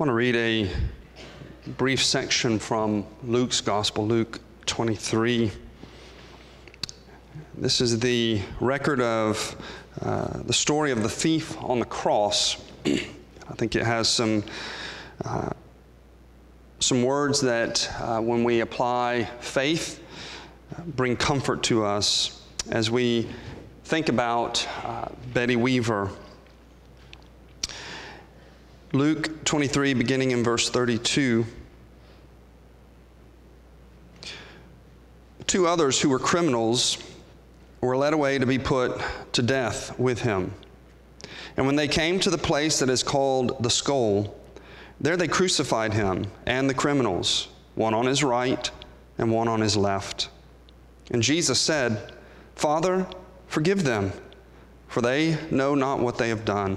want to read a brief section from Luke's Gospel, Luke 23. This is the record of uh, the story of the thief on the cross. I think it has some, uh, some words that, uh, when we apply faith, uh, bring comfort to us as we think about uh, Betty Weaver Luke 23, beginning in verse 32. Two others who were criminals were led away to be put to death with him. And when they came to the place that is called the skull, there they crucified him and the criminals, one on his right and one on his left. And Jesus said, Father, forgive them, for they know not what they have done.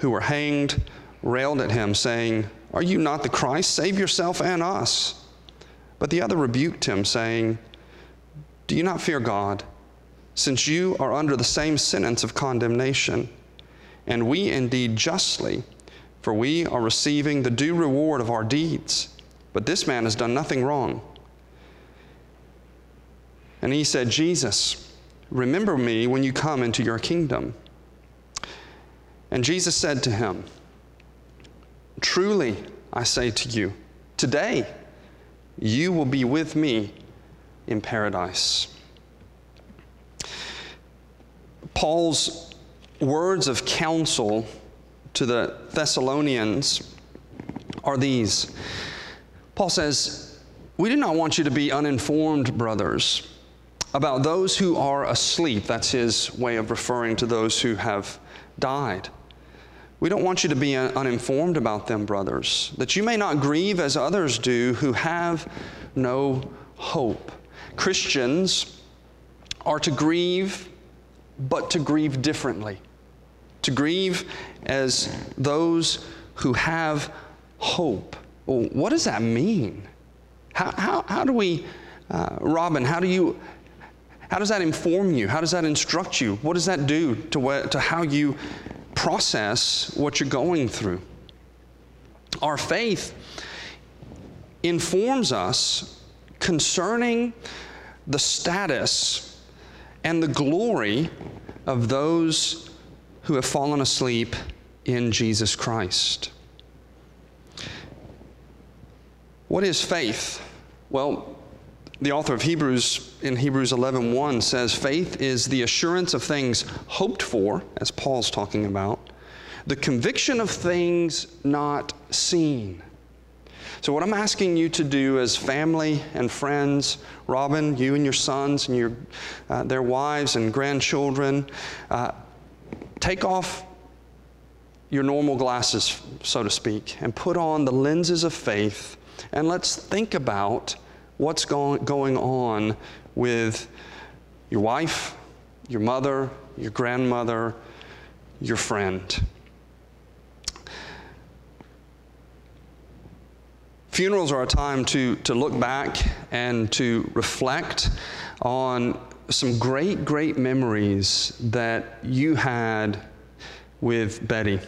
who were hanged railed at him, saying, Are you not the Christ? Save yourself and us. But the other rebuked him, saying, Do you not fear God, since you are under the same sentence of condemnation? And we indeed justly, for we are receiving the due reward of our deeds. But this man has done nothing wrong. And he said, Jesus, remember me when you come into your kingdom. And Jesus said to him, Truly, I say to you, today you will be with me in paradise. Paul's words of counsel to the Thessalonians are these Paul says, We do not want you to be uninformed, brothers, about those who are asleep. That's his way of referring to those who have died we don't want you to be uninformed about them, brothers, that you may not grieve as others do who have no hope. Christians are to grieve, but to grieve differently. To grieve as those who have hope. Well, what does that mean? How, how, how do we, uh, Robin, how do you, how does that inform you? How does that instruct you? What does that do to, what, to how you process what you're going through. Our faith informs us concerning the status and the glory of those who have fallen asleep in Jesus Christ. What is faith? Well, the author of Hebrews in Hebrews 11:1 says faith is the assurance of things hoped for, as Paul's talking about, the conviction of things not seen. So what I'm asking you to do as family and friends, Robin, you and your sons and your uh, their wives and grandchildren, uh, take off your normal glasses, so to speak, and put on the lenses of faith, and let's think about what's going, going on with your wife, your mother, your grandmother, your friend. Funerals are a time to, to look back and to reflect on some great, great memories that you had with Betty.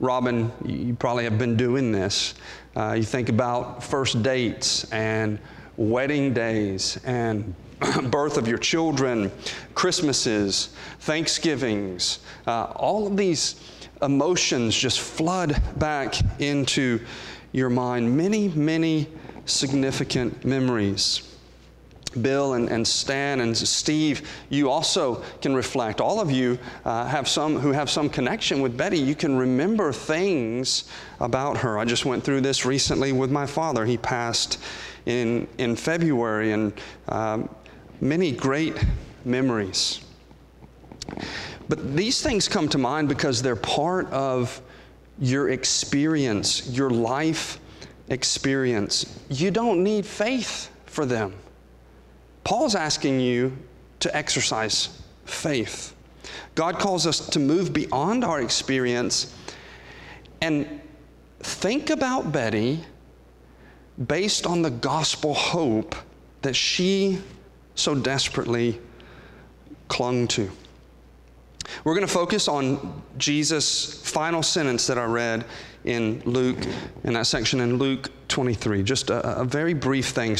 Robin, you probably have been doing this. Uh, you think about first dates and wedding days and birth of your children, Christmases, Thanksgivings, uh, all of these emotions just flood back into your mind. Many, many significant memories. Bill and, and Stan and Steve, you also can reflect. All of you uh, have some who have some connection with Betty. You can remember things about her. I just went through this recently with my father. He passed in, in February, and um, many great memories. But these things come to mind because they're part of your experience, your life experience. You don't need faith for them. Paul's asking you to exercise faith. God calls us to move beyond our experience and think about Betty based on the gospel hope that she so desperately clung to. We're going to focus on Jesus' final sentence that I read in Luke, in that section in Luke 23. Just a, a very brief thing.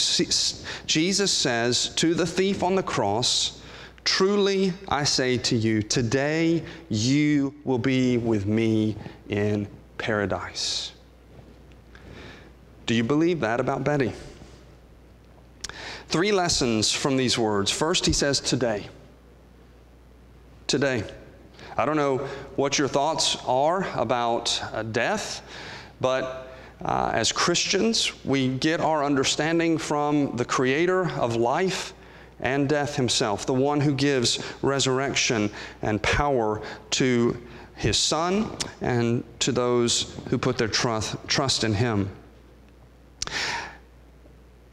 Jesus says to the thief on the cross, Truly I say to you, today you will be with me in paradise. Do you believe that about Betty? Three lessons from these words. First, he says, Today. Today. I don't know what your thoughts are about uh, death, but uh, as Christians, we get our understanding from the Creator of life and death Himself, the one who gives resurrection and power to His Son and to those who put their trust, trust in Him.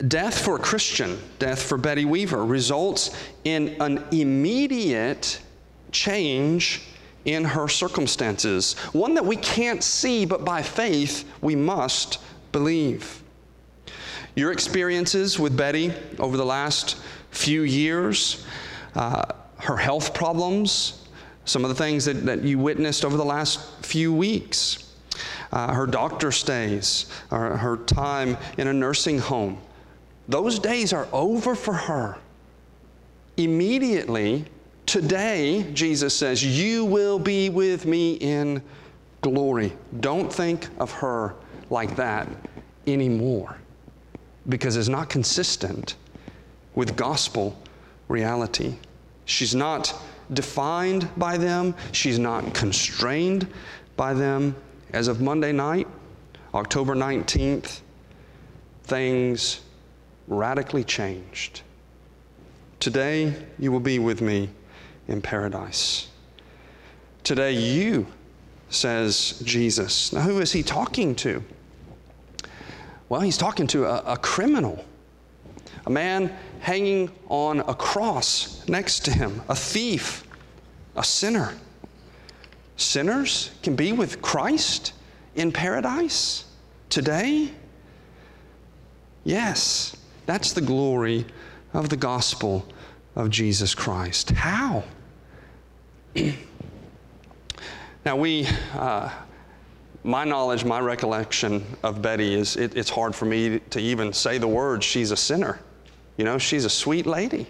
Death for a Christian, death for Betty Weaver, results in an immediate change in her circumstances, one that we can't see, but by faith we must believe. Your experiences with Betty over the last few years, uh, her health problems, some of the things that, that you witnessed over the last few weeks, uh, her doctor stays, her time in a nursing home, those days are over for her. Immediately, Today, Jesus says, You will be with me in glory. Don't think of her like that anymore because it's not consistent with gospel reality. She's not defined by them, she's not constrained by them. As of Monday night, October 19th, things radically changed. Today, you will be with me in paradise. Today, you, says Jesus. Now, who is he talking to? Well, he's talking to a, a criminal, a man hanging on a cross next to him, a thief, a sinner. Sinners can be with Christ in paradise today? Yes, that's the glory of the gospel of Jesus Christ. How? now, we, uh, my knowledge, my recollection of Betty is it, it's hard for me to even say the words, she's a sinner. You know, she's a sweet lady.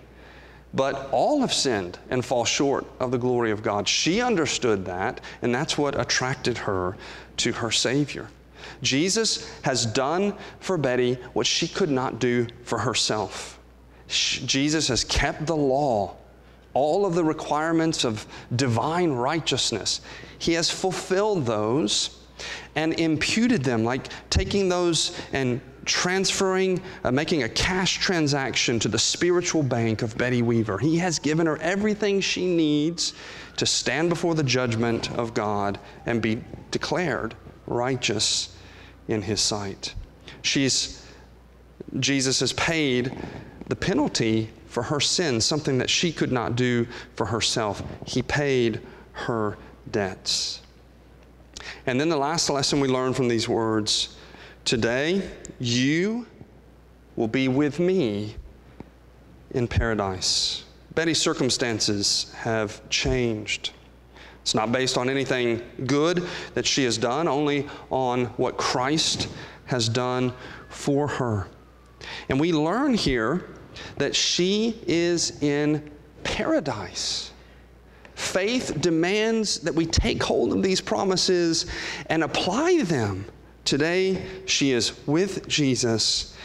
But all have sinned and fall short of the glory of God. She understood that, and that's what attracted her to her Savior. Jesus has done for Betty what she could not do for herself. Jesus has kept the law all of the requirements of divine righteousness. He has fulfilled those and imputed them, like taking those and transferring, uh, making a cash transaction to the spiritual bank of Betty Weaver. He has given her everything she needs to stand before the judgment of God and be declared righteous in His sight. She's, Jesus has paid the penalty for her sin, something that she could not do for herself. He paid her debts. And then the last lesson we learn from these words today, you will be with me in paradise. Betty's circumstances have changed. It's not based on anything good that she has done, only on what Christ has done for her. And we learn here that she is in paradise. Faith demands that we take hold of these promises and apply them. Today, she is with Jesus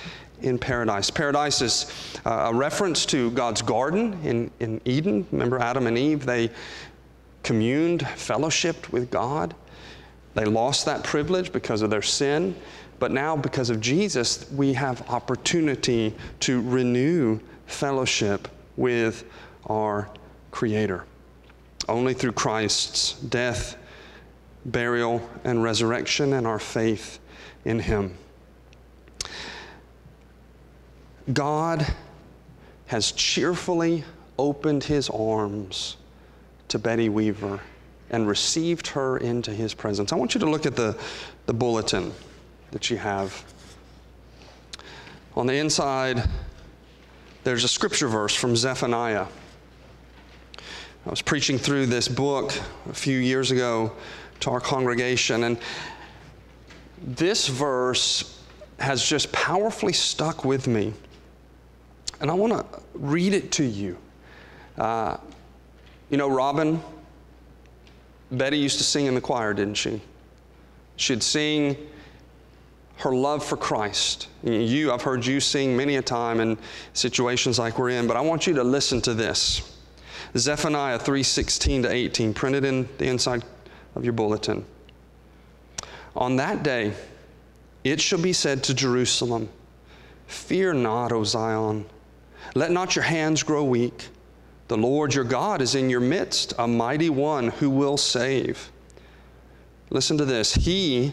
in paradise. Paradise is uh, a reference to God's garden in, in Eden. Remember Adam and Eve? They communed, fellowshipped with God. They lost that privilege because of their sin. But now, because of Jesus, we have opportunity to renew fellowship with our Creator. Only through Christ's death, burial, and resurrection, and our faith in him. God has cheerfully opened his arms to Betty Weaver and received her into his presence. I want you to look at the, the bulletin that you have. On the inside, there's a scripture verse from Zephaniah. I was preaching through this book a few years ago to our congregation, and this verse has just powerfully stuck with me. And I want to read it to you. Uh, you know, Robin, Betty used to sing in the choir, didn't she? She'd sing her love for Christ. You, I've heard you sing many a time in situations like we're in, but I want you to listen to this. Zephaniah 3:16 to 18, printed in the inside of your bulletin. On that day, it shall be said to Jerusalem, Fear not, O Zion. Let not your hands grow weak. The Lord your God is in your midst, a mighty one who will save. Listen to this. He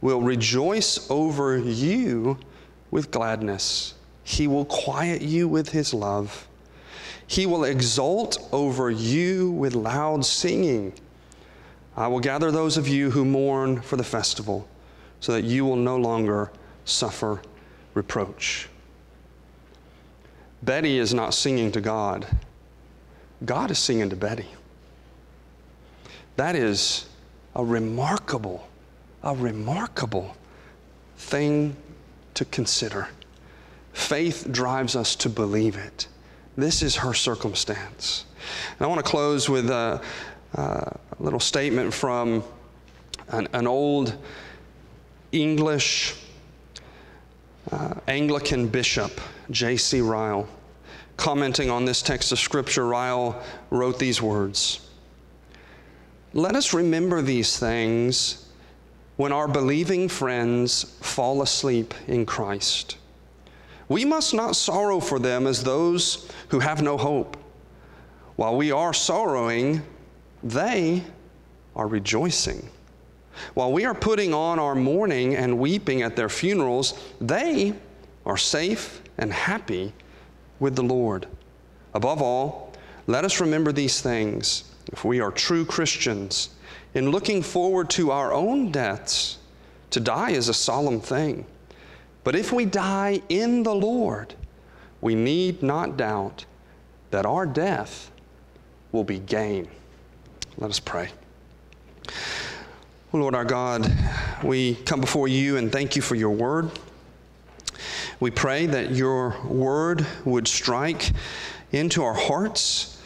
will rejoice over you with gladness. He will quiet you with his love. He will exult over you with loud singing. I will gather those of you who mourn for the festival, so that you will no longer suffer reproach. Betty is not singing to God, God is singing to Betty. That is a remarkable, a remarkable thing to consider. Faith drives us to believe it. This is her circumstance. And I want to close with a, a little statement from an, an old English uh, Anglican bishop, J.C. Ryle. Commenting on this text of Scripture, Ryle wrote these words Let us remember these things when our believing friends fall asleep in Christ. We must not sorrow for them as those who have no hope. While we are sorrowing, they are rejoicing. While we are putting on our mourning and weeping at their funerals, they are safe and happy with the Lord. Above all, let us remember these things if we are true Christians. In looking forward to our own deaths, to die is a solemn thing. But if we die in the Lord, we need not doubt that our death will be gain. Let us pray. Lord our God, we come before you and thank you for your word. We pray that your word would strike into our hearts,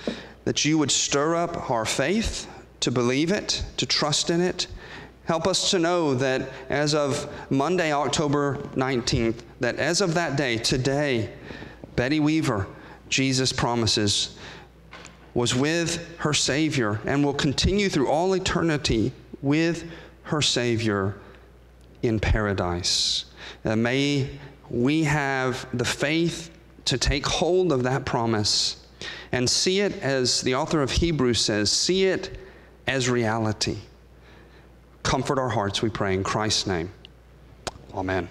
that you would stir up our faith to believe it, to trust in it, Help us to know that as of Monday, October 19th, that as of that day, today, Betty Weaver, Jesus promises, was with her Savior and will continue through all eternity with her Savior in paradise. Uh, may we have the faith to take hold of that promise and see it as the author of Hebrews says, see it as reality. Comfort our hearts, we pray in Christ's name. Amen.